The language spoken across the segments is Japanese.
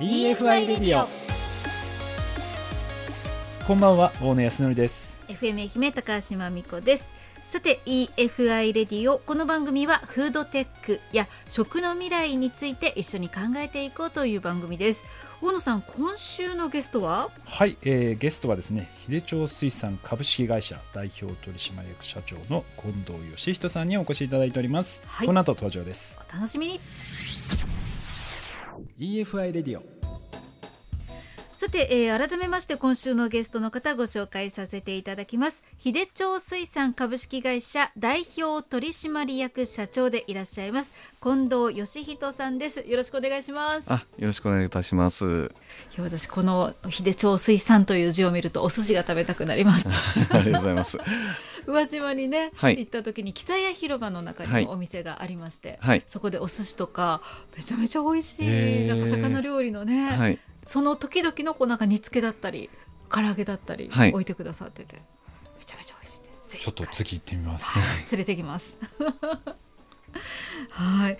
EFI レディオこんばんは大野康則です。FM 愛媛高島美子です。さて EFI レディオこの番組はフードテックや食の未来について一緒に考えていこうという番組です。大野さん今週のゲストは？はい、えー、ゲストはですね秀町水産株式会社代表取締役社長の近藤義人さんにお越しいただいております、はい。この後登場です。お楽しみに。EFI レディオさて、えー改めまして今週のゲストの方ご紹介させていただきます。秀町水産株式会社代表取締役社長でいらっしゃいます。近藤義人さんです。よろしくお願いします。あ、よろしくお願いいたします。いや私この秀町水産という字を見るとお寿司が食べたくなります。ありがとうございます。宇和島にね、はい。行った時に北谷広場の中はい。にもお店がありまして、はい。そこでお寿司とかめちゃめちゃ美味しいなんか魚料理のね、はい、その時々のこうなんか煮付けだったり唐揚げだったりはい。置いてくださってて、めちゃめちゃ美味しいです。ちょっと次行ってみます。連れてきます。はい。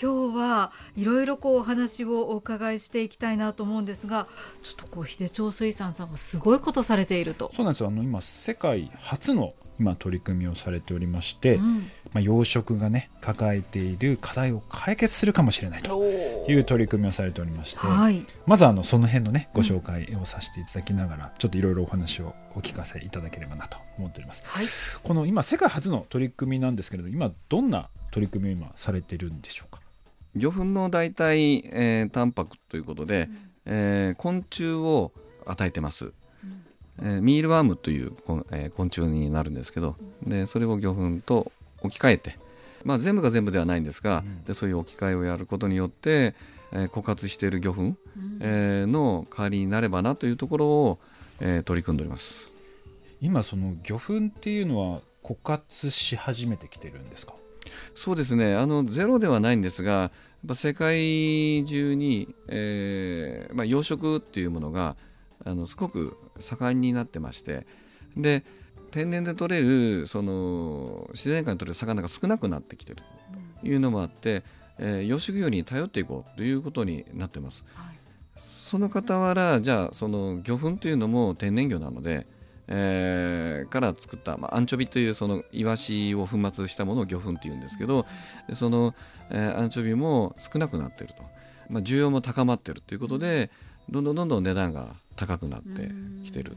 今日はいろいろこうお話をお伺いしていきたいなと思うんですがちょっとこう秀町水産さんがすごいことされていると。そうなんですよ。あの今世界初の今取り組みをされておりまして、うん。まあ、養殖がね抱えている課題を解決するかもしれないとおいう取り組みをされておりまして、はい。まずあのその辺のねご紹介をさせていただきながら、ちょっといろいろお話をお聞かせいただければなと思っております。はい。この今世界初の取り組みなんですけれど今どんな取り組みを今されているんでしょうか？魚粉の代替、えー、タンパクということで、えー昆虫を与えてます。えーミールワームというこん、えー昆虫になるんですけど、でそれを魚粉と置き換えて、まあ全部が全部ではないんですが、うん。でそういう置き換えをやることによって、えー枯渇している魚粉、えーの代わりになればなというところを、えー取り組んでおります。今その魚粉っていうのは枯渇し始めてきてるんですか？そうですね。あのゼロではないんですがやっぱ世界中に、えーまあ、養殖っていうものがあのすごく盛んになってましてで天然で取れるその自然界に取れる魚が少なくなってきてるというのもあって、えー養殖業に頼っていこうということになってます。はいその傍らじゃあその魚粉というのも天然魚なので、えーから作った、まあ、アンチョビというそのイワシを粉末したものを魚粉っていうんですけどその、えーアンチョビも少なくなっていると、まあ、需要も高まっているということでどんどんどんどん値段が高くなってきてる。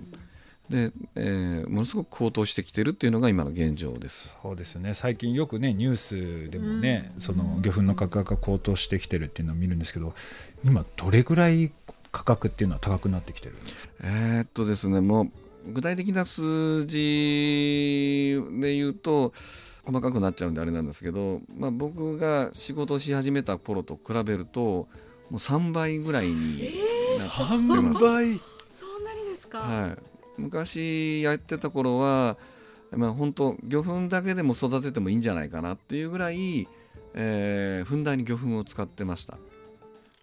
で、えーものすごく高騰してきてるっていうのが今の現状です。そうですね。最近よくねニュースでもね、うん。その魚粉の価格が高騰してきてるっていうのを見るんですけど今どれぐらい価格っていうのは高くなってきてる？んですかえーっとですねもう具体的な数字で言うと細かくなっちゃうんであれなんですけど、まあ、僕が仕事をし始めた頃と比べるともう3倍ぐらいになってます、倍そんなにですか、はい、昔やってた頃は、まあ、本当魚粉だけでも育ててもいいんじゃないかなっていうぐらい、えーふんだんに魚粉を使ってました。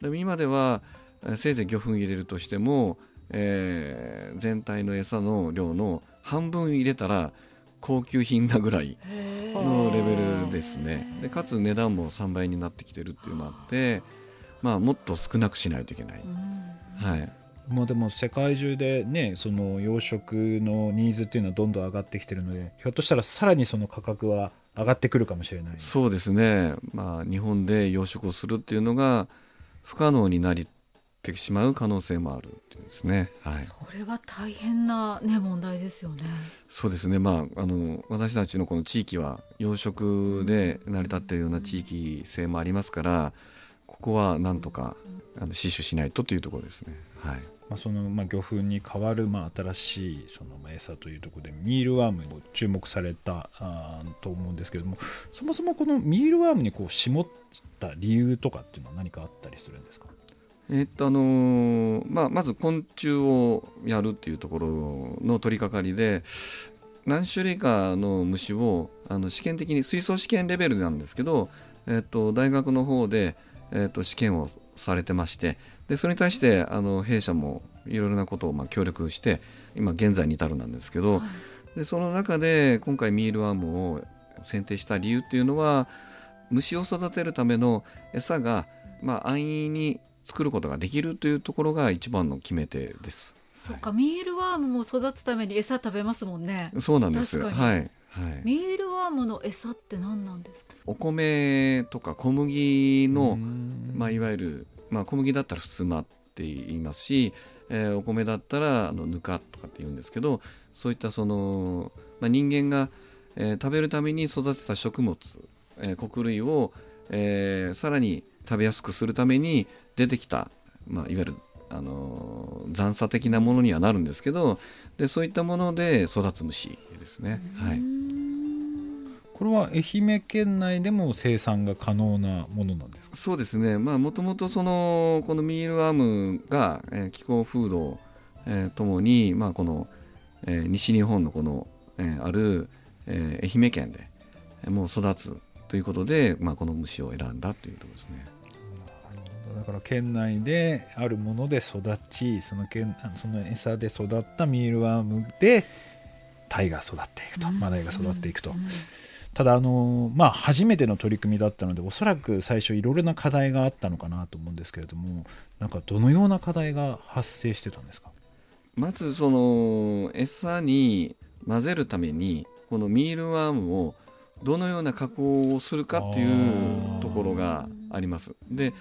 でも今ではえーせいぜい魚粉入れるとしても、えー全体の餌の量の半分入れたら高級品なぐらいのレベルですね。でかつ値段も3倍になってきてるっていうのもあって、まあ、もっと少なくしないといけない、うん。はい、もうでも世界中でねその養殖のニーズっていうのはどんどん上がってきてるのでひょっとしたらさらにその価格は上がってくるかもしれないそうですね、まあ、日本で養殖をするっていうのが不可能になってしまう可能性もあるっていうんですね。はい、これは大変な、ね、問題ですよね。そうですね、まあ、あの私たちのこの地域は養殖で成り立っているような地域性もありますからここはなんとかあの死守しないとというところですね。はいまあ、そのまあ魚粉に代わるまあ新しいそのまあ餌というところでミールワームも注目されたあと思うんですけれどもそもそもこのミールワームにこう絞った理由とかっていうのは何かあったりするんですか？えっとあのーまあ、まず昆虫をやるっていうところの取り掛かりで何種類かの虫をあの試験的に水槽試験レベルなんですけど、えっと、大学の方で、えっと、試験をされてましてでそれに対してあの弊社もいろいろなことをまあ協力して今現在に至るなんですけど、でその中で今回ミールワームを選定した理由っていうのは虫を育てるための餌が、まあ、安易に作ることができるというところが一番の決め手です。そうか、ミールワームも育つために餌食べますもんねそうなんです。確かにはい。はい。ミールワームの餌って何なんですか？お米とか小麦の、うんまあ、いわゆる、まあ、小麦だったらふすまって言いますし、えーお米だったらあのぬかとかって言うんですけどそういったその、まあ、人間が、えー食べるために育てた食物、えー穀類を、えーさらに食べやすくするために出てきた、まあ、いわゆる、あのー残差的なものにはなるんですけどでそういったもので育つ虫ですね。はいこれは愛媛県内でも生産が可能なものなんですか？そうですね、まあ、もともとそのこのミールワームが、えー気候風土、えーともに、まあ、この、えー西日本のこの、えーある、えー愛媛県でえーもう育つということで、まあ、この虫を選んだというところですね。だから県内であるもので育ちその県あその餌で育ったミールワームでタイが育っていくと。うん。マダイが育っていくと。うんただあのまあ初めての取り組みだったのでおそらく最初いろいろな課題があったのかなと思うんですけれどもなんかどのような課題が発生してたんですか？まずその餌に混ぜるためにこのミールワームをどのような加工をするかっていうところがあります。で、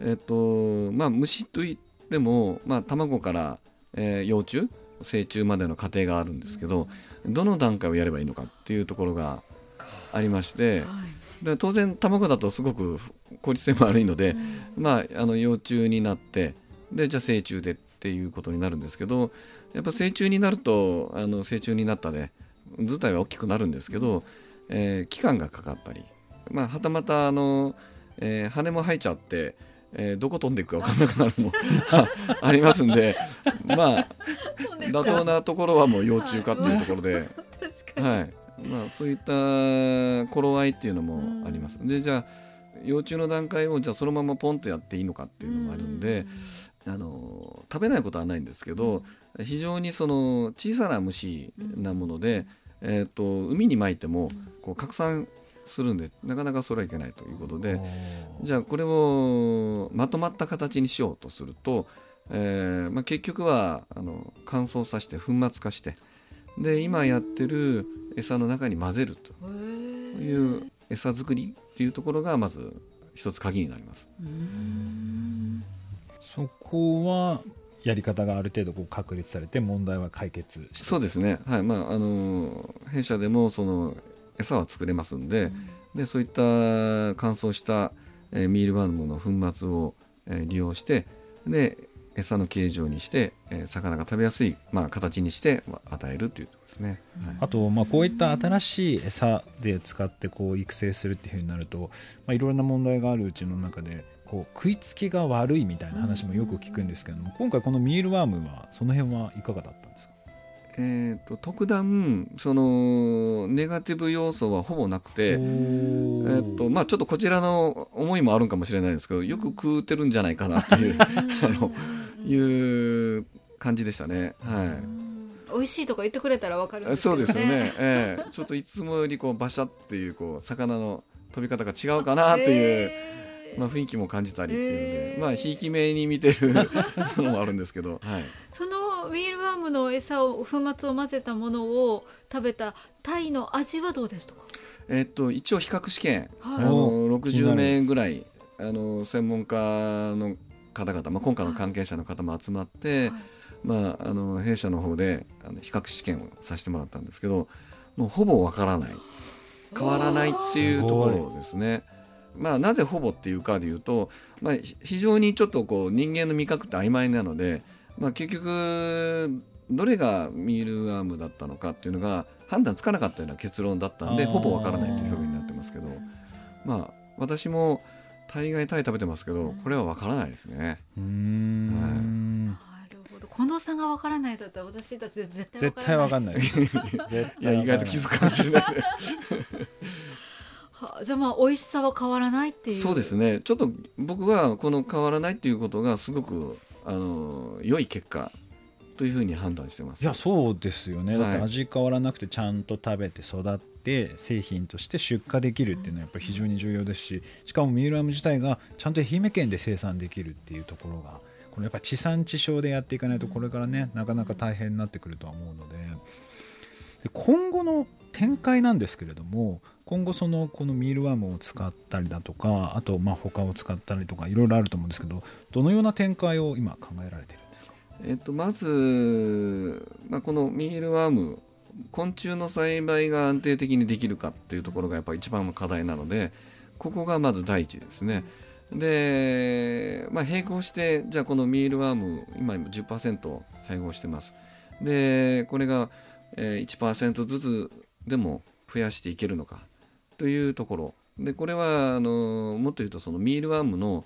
えっとまあ、虫といっても、まあ、卵から、えー幼虫成虫までの過程があるんですけどどの段階をやればいいのかっていうところがありましてはい。で当然卵だとすごく効率性も悪いので、うん。まあ、あの幼虫になってでじゃあ成虫でっていうことになるんですけどやっぱ成虫になるとあの成虫になったで図体は大きくなるんですけど、えー期間がかかったり、まあ、はたまたあの、えー羽も生えちゃって、えーどこ飛んでいくか分かんなくなるのも ありますんでまあ妥当なところはもう幼虫化っていうところで。確かに、はいまあ、そういった頃合いっていうのもあります。でじゃあ幼虫の段階をじゃあそのままポンとやっていいのかっていうのもあるんで、あの食べないことはないんですけど、非常にその小さな虫なもので、えー、と海にまいてもこう拡散するんでなかなかそれはいけないということでじゃあこれをまとまった形にしようとすると、えーまあ、結局はあの乾燥させて粉末化してで今やってる餌の中に混ぜるという餌作りっていうところがまず一つ鍵になります。そこはやり方がある程度こう確立されて問題は解決そうですね、はい。まあ、あの弊社でもその餌は作れますんで,、でそういった乾燥した、えーミールワームの粉末を、えー利用してで餌の形状にして、えー魚が食べやすい、まあ、形にしてまあ与えるというとですね。はい。あと、まあ、こういった新しい餌で使ってこう育成するっていうふうになると、まあ、いろいろな問題があるうちの中でこう食いつきが悪いみたいな話もよく聞くんですけども今回このミールワームはその辺はいかがだったんですか？えー、と特段そのネガティブ要素はほぼなくて、えーとまあ、ちょっとこちらの思いもあるんかもしれないですけどよく食うてるんじゃないかなっていう あのいう感じでしたね。はい。美味しいとか言ってくれたらわかるんですけどね。そうですよね、ええ。ちょっといつもよりこうバシャっていうこう魚の飛び方が違うかなっていう、まあ、雰囲気も感じたりっていうので、まあひいき目に見てるのもあるんですけど、はい、そのミールワームの餌を粉末を混ぜたものを食べたタイの味はどうでしたか？えっと一応比較試験、はい。あのお気にな60る名ぐらいあの専門家の方々、まあ、今回の関係者の方も集まって、はい。まあ、あの弊社の方であの比較試験をさせてもらったんですけどもうほぼわからない。変わらないっていうところですね。まあ、なぜほぼっていうかでいうと、まあ、ひ非常にちょっとこう人間の味覚って曖昧なので、まあ、結局どれがミールアームだったのかっていうのが判断つかなかったような結論だったんでほぼわからないという表現になってますけど、まあ、私も大概タイ食べてますけどこれはわからないですね。うーん。なるほど。この差がわからないだったら私たち絶対わかんんない。絶いや対わかんない。意外と気づくかもしれない。はあじゃあまあ美味しさは変わらないっていう。そうですね。ちょっと僕はこの変わらないっていうことがすごくあの良い結果というふうに判断してます。いやそうですよね。だってはい味変わらなくてちゃんと食べて育って製品として出荷できるっていうのはやっぱり非常に重要ですししかもミールアーム自体がちゃんと愛媛県で生産できるっていうところがこのやっぱ地産地消でやっていかないとこれからねなかなか大変になってくるとは思うので。で今後の展開なんですけれども今後そのこのミールワームを使ったりだとかあとまあ他を使ったりとかいろいろあると思うんですけどどのような展開を今考えられている？んですかえっと、まず、まあ、このミールワーム昆虫の栽培が安定的にできるかっていうところがやっぱり一番の課題なのでここがまず第一ですね。で、まあ、並行してじゃあこのミールワーム今10%配合してます。でこれが1%ずつでも増やしていけるのかというところでこれはあのもっと言うとそのミールワームの、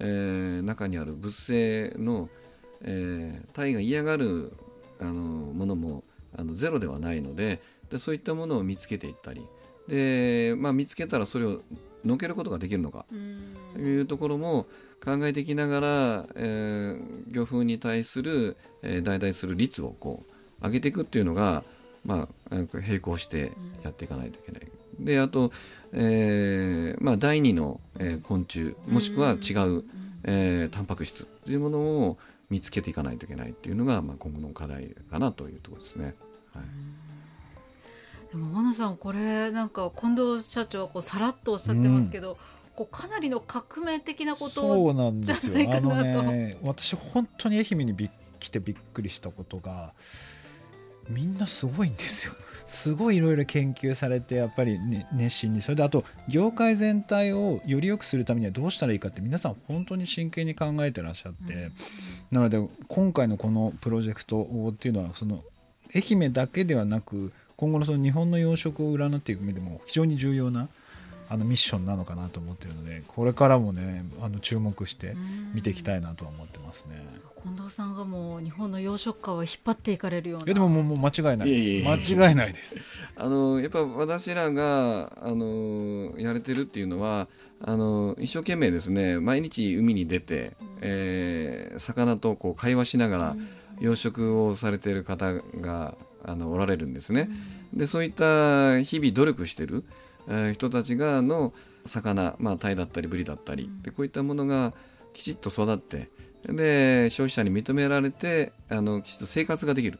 えー中にある物性の、えー体が嫌がるあのものもあのゼロではないのででそういったものを見つけていったり。で、まあ、見つけたらそれをのけることができるのか。というところも考えていきながら、えー魚粉に対する、えー代替する率をこう上げていくっていうのが、まあ、えー並行してやっていかないといけない。であと、えーまあ、第二の、えー昆虫もしくは違う、えータンパク質というものを見つけていかないといけないっていうのが、まあ、今後の課題かなというところですね。はい。でも大野さんこれなんか近藤社長はこうさらっとおっしゃってますけど、こうかなりの革命的なことじゃないあかなと。のね私本当に愛媛にびっ来てびっくりしたことがみんなすごいんですよすごいいろいろ研究されてやっぱり、ね、熱心に。それであと業界全体をより良くするためにはどうしたらいいかって皆さん本当に真剣に考えてらっしゃって、なので今回のこのプロジェクトっていうのはその愛媛だけではなく今後のその日本の養殖を占っていく上でも非常に重要なあのミッションなのかなと思ってるのでこれからもねあの注目して見ていきたいなとは思ってますね。近藤さんがもう日本の養殖家を引っ張っていかれるような。いやでももうもう間違いないです。間違いないです。あのやっぱ私らがあのやれてるっていうのはあの一生懸命ですね毎日海に出て、えー魚とこう会話しながら養殖をされている方があのおられるんですね。でそういった日々努力してる、えー人たちがの魚、まあ、タイだったりブリだったりでこういったものがきちっと育ってで消費者に認められてあのきちっと生活ができる。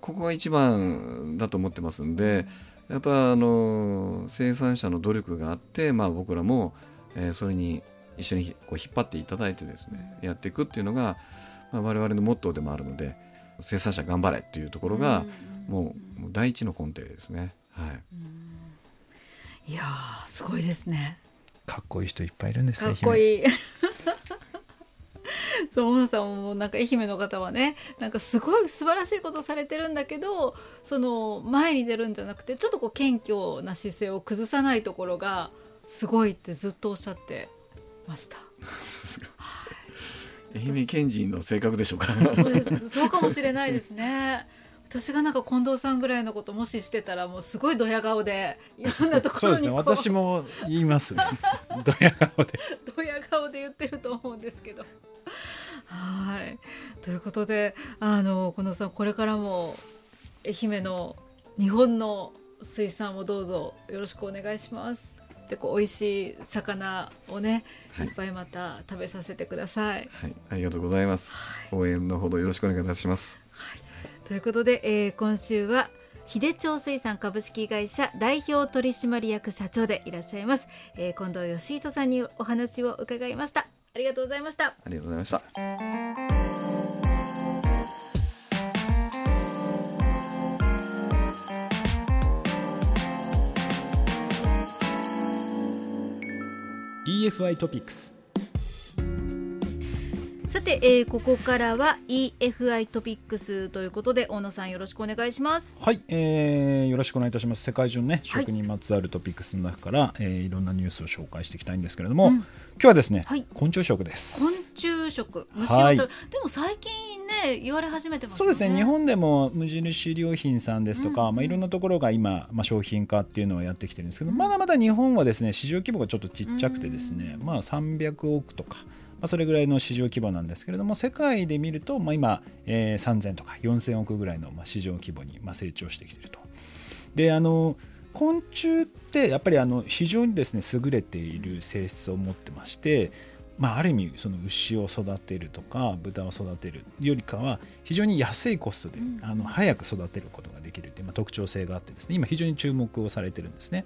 ここが一番だと思ってますんでやっぱあの生産者の努力があって、まあ、僕らも、えーそれに一緒にこう引っ張っていただいてですねやっていくっていうのが、まあ、我々のモットーでもあるので生産者頑張れっていうところがもうもう第一の根底ですね。はいいやーすごいですねかっこいい人いっぱいいるんですかっこい。いい そうさんもなんか愛媛の方はねなんかすごい素晴らしいことされてるんだけどその前に出るんじゃなくてちょっとこう謙虚な姿勢を崩さないところがすごいってずっとおっしゃってました。愛媛県人の性格でしょうか。そうかもしれないですね。私がなんか近藤さんぐらいのこともししてたらもうすごいドヤ顔でいろんなとこそうですねろにこう私も言いますね ドヤ顔でドヤ顔で言ってると思うんですけど。はいということであのこのさんこれからも愛媛の日本の水産をどうぞよろしくお願いします。でこう美味しい魚をね、はいいっぱいまた食べさせてください。はい、ありがとうございます。応援のほどよろしくお願いいたします。ということで、えー今週は秀町水産株式会社代表取締役社長でいらっしゃいます、えー近藤義人さんにお話を伺いました。ありがとうございました。ありがとうございました。EFI トピックスさて、えーここからは EFI トピックスということで大野さんよろしくお願いします。はい、えーよろしくお願いいたします。世界中のねはい。食にまつわるトピックスの中から、いえーいろんなニュースを紹介していきたいんですけれども、うん。今日はですね、はい。昆虫食です。昆虫食。虫をはいでも最近ね言われ始めてますよね。そうですね。日本でも無印良品さんですとか、うんうん。まあ、いろんなところが今、まあ、商品化っていうのをやってきてるんですけど、まだまだ日本はですね市場規模がちょっとちっちゃくてですね、まあ、300億とか、まあ、それぐらいの市場規模なんですけれども世界で見ると、まあ、今、えー、3000とか4000億ぐらいの、まあ、市場規模に、まあ、成長してきていると。であの昆虫ってやっぱりあの非常にですね優れている性質を持ってましてまあ、ある意味その牛を育てるとか豚を育てるよりかは非常に安いコストで、あの早く育てることができるという、まあ、特徴性があってですね今非常に注目をされてるんですね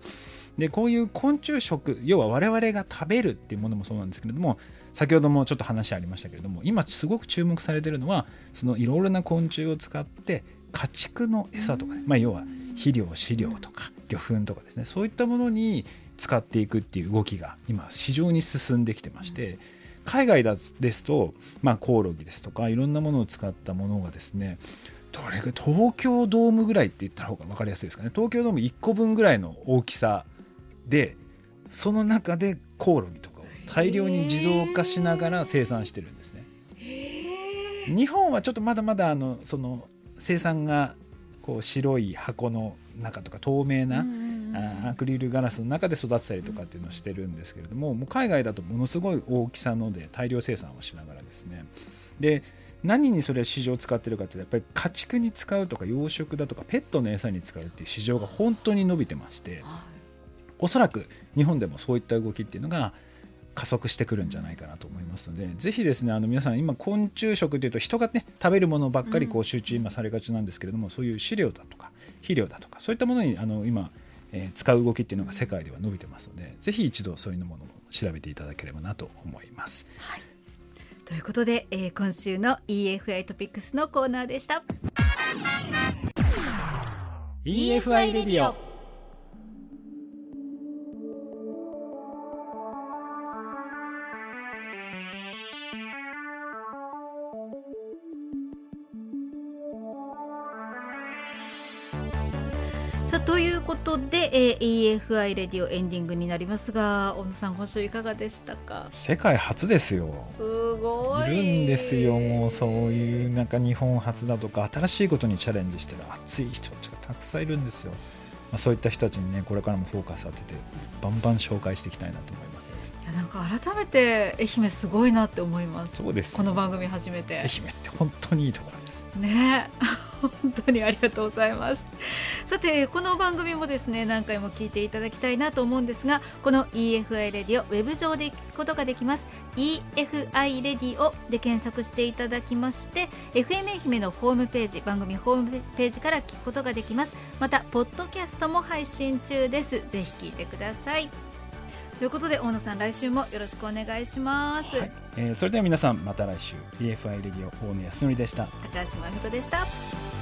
でこういう昆虫食要は我々が食べるっていうものもそうなんですけれども先ほどもちょっと話ありましたけれども今すごく注目されてるのはそのいろいろな昆虫を使って家畜の餌とか、ね、まあ、要は肥料飼料とか魚粉とかですねそういったものに使っていくっていう動きが今非常に進んできてまして、海外ですと、まあ、コオロギですとかいろんなものを使ったものがですねどれぐらい東京ドームぐらいって言った方が分かりやすいですかね。東京ドーム1個分ぐらいの大きさでその中でコオロギとかを大量に自動化しながら生産してるんですね。日本はちょっとまだまだあのその生産がこう白い箱の中とか透明な、アクリルガラスの中で育てたりとかっていうのをしてるんですけれどももう海外だとものすごい大きさので大量生産をしながらですね。で何にそれ市場を使ってるかっていうとやっぱり家畜に使うとか養殖だとかペットの餌に使うっていう市場が本当に伸びてまして、おそらく日本でもそういった動きっていうのが加速してくるんじゃないかなと思いますのでぜひですねあの皆さん今昆虫食というと人がね食べるものばっかりこう集中今されがちなんですけれども、うん、そういう飼料だとか肥料だとかそういったものにあの今、えー、使う動きっていうのが世界では伸びてますのでぜひ一度そういうものを調べていただければなと思います。はい、ということで、えー、今週の EFI トピックスのコーナーでした。EFI レディオことで、えー、EFI レディオエンディングになりますが小野さん今週いかがでしたか？世界初ですよ。すごい。いるんですよ。もうそういうなんか日本初だとか新しいことにチャレンジしてる熱い人たちがたくさんいるんですよ、まあ、そういった人たちにねこれからもフォーカス当ててバンバン紹介していきたいなと思います。いやなんか改めて愛媛すごいなって思います。そうですこの番組始めて。愛媛って本当にいいところね。本当にありがとうございます。さてこの番組もですね何回も聞いていただきたいなと思うんですがこの EFI レディオウェブ上で聞くことができます。EFI レディオで検索していただきまして FM 愛媛のホームページ番組ホームページから聞くことができます。またポッドキャストも配信中です。ぜひ聞いてください。ということで大野さん来週もよろしくお願いします、はい、えー、それでは皆さんまた来週。EFI レディオ大野康則でした。高橋真美子でした